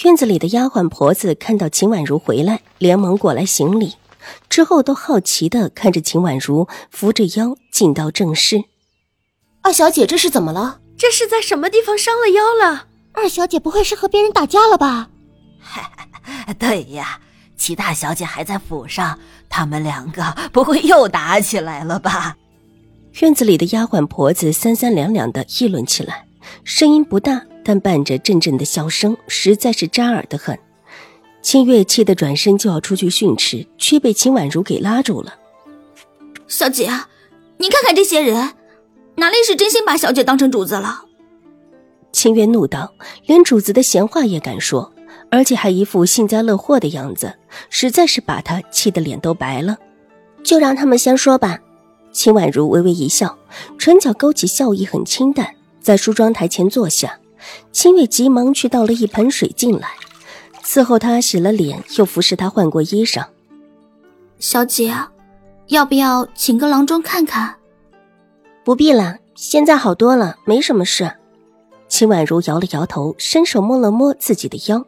院子里的丫鬟婆子看到秦婉如回来，连忙过来行礼，之后都好奇的看着秦婉如扶着腰进到正室。二小姐这是怎么了？这是在什么地方伤了腰了？二小姐不会是和别人打架了吧？对呀，齐大小姐还在府上，他们两个不会又打起来了吧？院子里的丫鬟婆子三三两两的议论起来，声音不大。但伴着阵阵的笑声，实在是扎耳的很。清月气得转身就要出去训斥，却被秦婉如给拉住了。小姐，你看看这些人，哪里是真心把小姐当成主子了？清月怒道：“连主子的闲话也敢说，而且还一副幸灾乐祸的样子，实在是把他气得脸都白了。”就让他们先说吧。秦婉如微微一笑，唇角勾起笑意，很清淡，在梳妆台前坐下。清月急忙去倒了一盆水进来，伺候她洗了脸，又服侍她换过衣裳。小姐，要不要请个郎中看看？不必了，现在好多了，没什么事。秦婉如摇了摇头，伸手摸了摸自己的腰，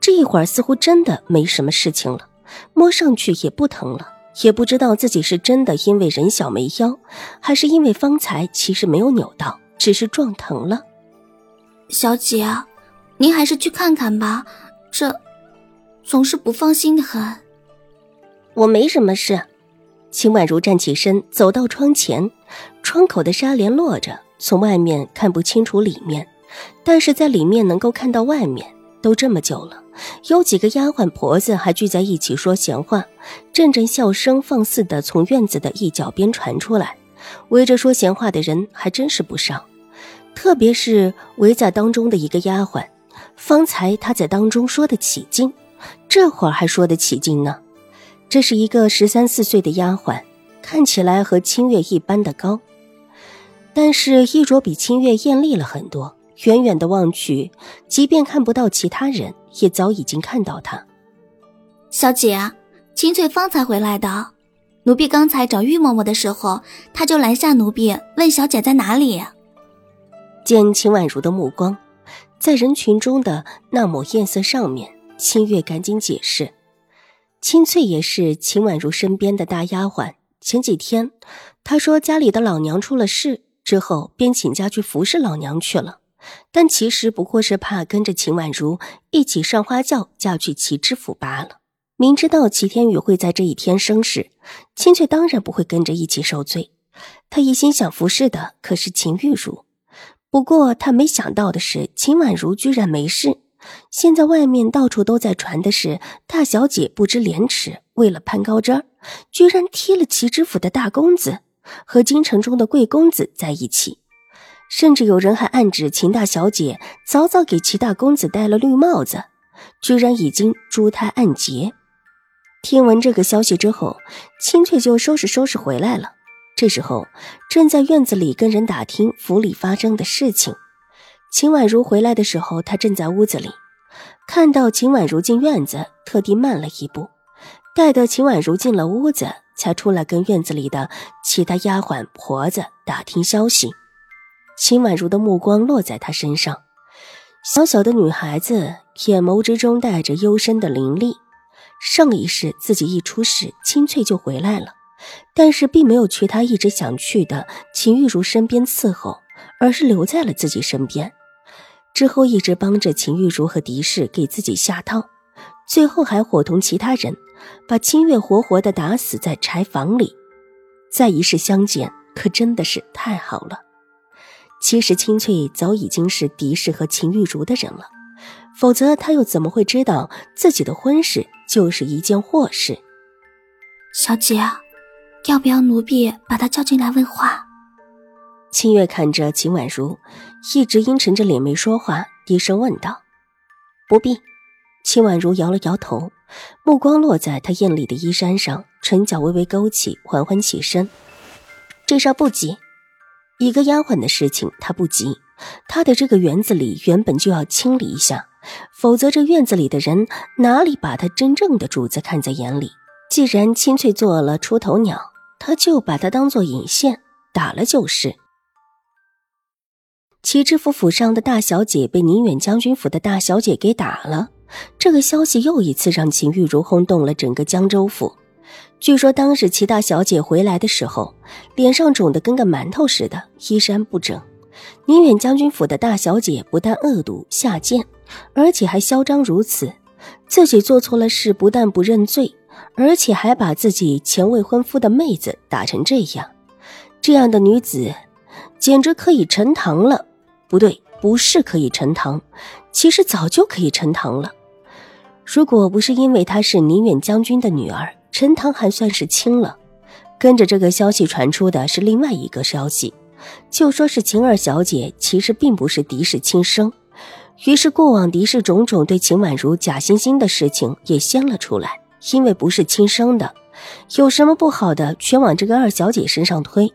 这一会儿似乎真的没什么事情了，摸上去也不疼了。也不知道自己是真的因为人小没腰，还是因为方才其实没有扭到，只是撞疼了。小姐，您还是去看看吧，这总是不放心的很。我没什么事。秦婉如站起身，走到窗前，窗口的纱帘落着，从外面看不清楚里面，但是在里面能够看到外面。都这么久了，有几个丫鬟婆子还聚在一起说闲话，阵阵笑声放肆的从院子的一角边传出来，围着说闲话的人还真是不少。特别是围在当中的一个丫鬟，方才她在当中说的起劲，这会儿还说得起劲呢。这是一个十三四岁的丫鬟，看起来和清月一般的高，但是衣着比清月艳丽了很多。远远的望去，即便看不到其他人，也早已经看到她。小姐，清翠方才回来的，奴婢刚才找玉嬷嬷的时候，她就拦下奴婢问小姐在哪里。见秦婉如的目光在人群中的那抹艳色上面，清月赶紧解释：“清翠也是秦婉如身边的大丫鬟。前几天，她说家里的老娘出了事，之后便请假去服侍老娘去了。但其实不过是怕跟着秦婉如一起上花轿嫁去齐知府罢了。明知道齐天宇会在这一天生事，清翠当然不会跟着一起受罪。她一心想服侍的可是秦玉茹。”不过他没想到的是，秦婉如居然没事。现在外面到处都在传的是大小姐不知廉耻，为了攀高枝儿，居然踢了齐知府的大公子，和京城中的贵公子在一起。甚至有人还暗指秦大小姐早早给齐大公子戴了绿帽子，居然已经珠胎暗结。听闻这个消息之后，清翠就收拾收拾回来了。这时候，正在院子里跟人打听府里发生的事情。秦婉如回来的时候，她正在屋子里，看到秦婉如进院子，特地慢了一步，待得秦婉如进了屋子，才出来跟院子里的其他丫鬟婆子打听消息。秦婉如的目光落在她身上，小小的女孩子，眼眸之中带着幽深的凌厉。上一世自己一出事，清翠就回来了。但是并没有去他一直想去的秦玉茹身边伺候，而是留在了自己身边。之后一直帮着秦玉茹和狄氏给自己下套，最后还伙同其他人把清月活活的打死在柴房里。再一世相见，可真的是太好了。其实清翠早已经是狄氏和秦玉茹的人了，否则他又怎么会知道自己的婚事就是一件祸事？小姐。要不要奴婢把她叫进来问话？清月看着秦婉如，一直阴沉着脸没说话，低声问道：“不必。”秦婉如摇了摇头，目光落在他艳丽的衣衫上，唇角微微勾起，缓缓起身。这事儿不急，一个丫鬟的事情他不急。他的这个园子里原本就要清理一下，否则这院子里的人哪里把他真正的主子看在眼里？既然青翠做了出头鸟，他就把他当做引线，打了就是。齐知府府上的大小姐被宁远将军府的大小姐给打了，这个消息又一次让秦玉茹轰动了整个江州府。据说当时齐大小姐回来的时候，脸上肿得跟个馒头似的，衣衫不整。宁远将军府的大小姐不但恶毒下贱，而且还嚣张如此。自己做错了事，不但不认罪，而且还把自己前未婚夫的妹子打成这样，这样的女子，简直可以沉塘了。不对，不是可以沉塘，其实早就可以沉塘了。如果不是因为她是宁远将军的女儿，陈塘还算是轻了。跟着这个消息传出的是另外一个消息，就说是秦二小姐其实并不是狄氏亲生。于是过往狄氏种种对秦婉如假惺惺的事情也掀了出来，因为不是亲生的，有什么不好的全往这个二小姐身上推。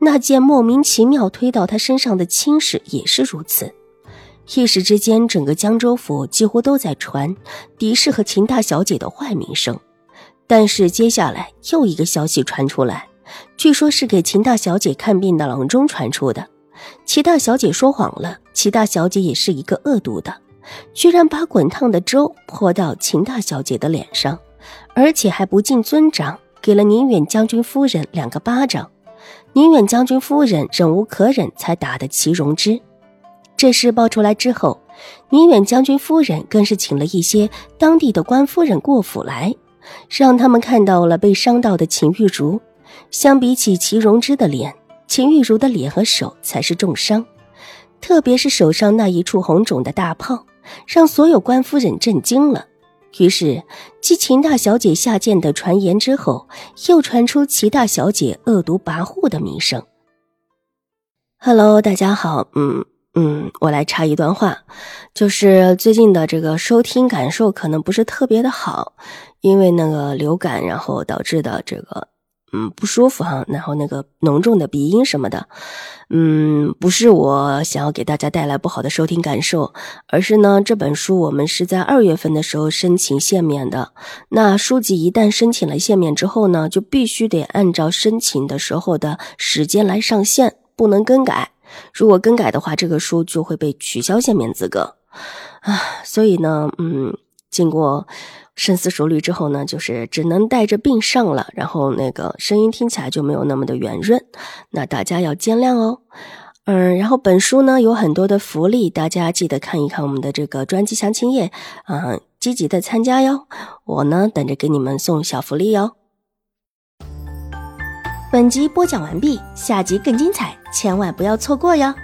那件莫名其妙推到她身上的亲事也是如此，一时之间，整个江州府几乎都在传狄氏和秦大小姐的坏名声。但是接下来又一个消息传出来，据说是给秦大小姐看病的郎中传出的。齐大小姐说谎了，齐大小姐也是一个恶毒的，居然把滚烫的粥泼到秦大小姐的脸上，而且还不敬尊长，给了宁远将军夫人两个巴掌。宁远将军夫人忍无可忍，才打的齐荣之。这事爆出来之后，宁远将军夫人更是请了一些当地的官夫人过府来，让他们看到了被伤到的秦玉茹。相比起齐荣之的脸，秦玉茹的脸和手才是重伤，特别是手上那一处红肿的大泡，让所有官夫人震惊了。于是，继秦大小姐下贱的传言之后，又传出齐大小姐恶毒跋扈的名声。Hello，大家好，嗯嗯，我来插一段话，就是最近的这个收听感受可能不是特别的好，因为那个流感，然后导致的这个。嗯，不舒服哈，然后那个浓重的鼻音什么的，嗯，不是我想要给大家带来不好的收听感受，而是呢，这本书我们是在二月份的时候申请限免的，那书籍一旦申请了限免之后呢，就必须得按照申请的时候的时间来上线，不能更改，如果更改的话，这个书就会被取消限免资格，啊，所以呢，嗯，经过。深思熟虑之后呢，就是只能带着病上了，然后那个声音听起来就没有那么的圆润，那大家要见谅哦。嗯，然后本书呢有很多的福利，大家记得看一看我们的这个专辑详情页，嗯，积极的参加哟。我呢等着给你们送小福利哟。本集播讲完毕，下集更精彩，千万不要错过哟。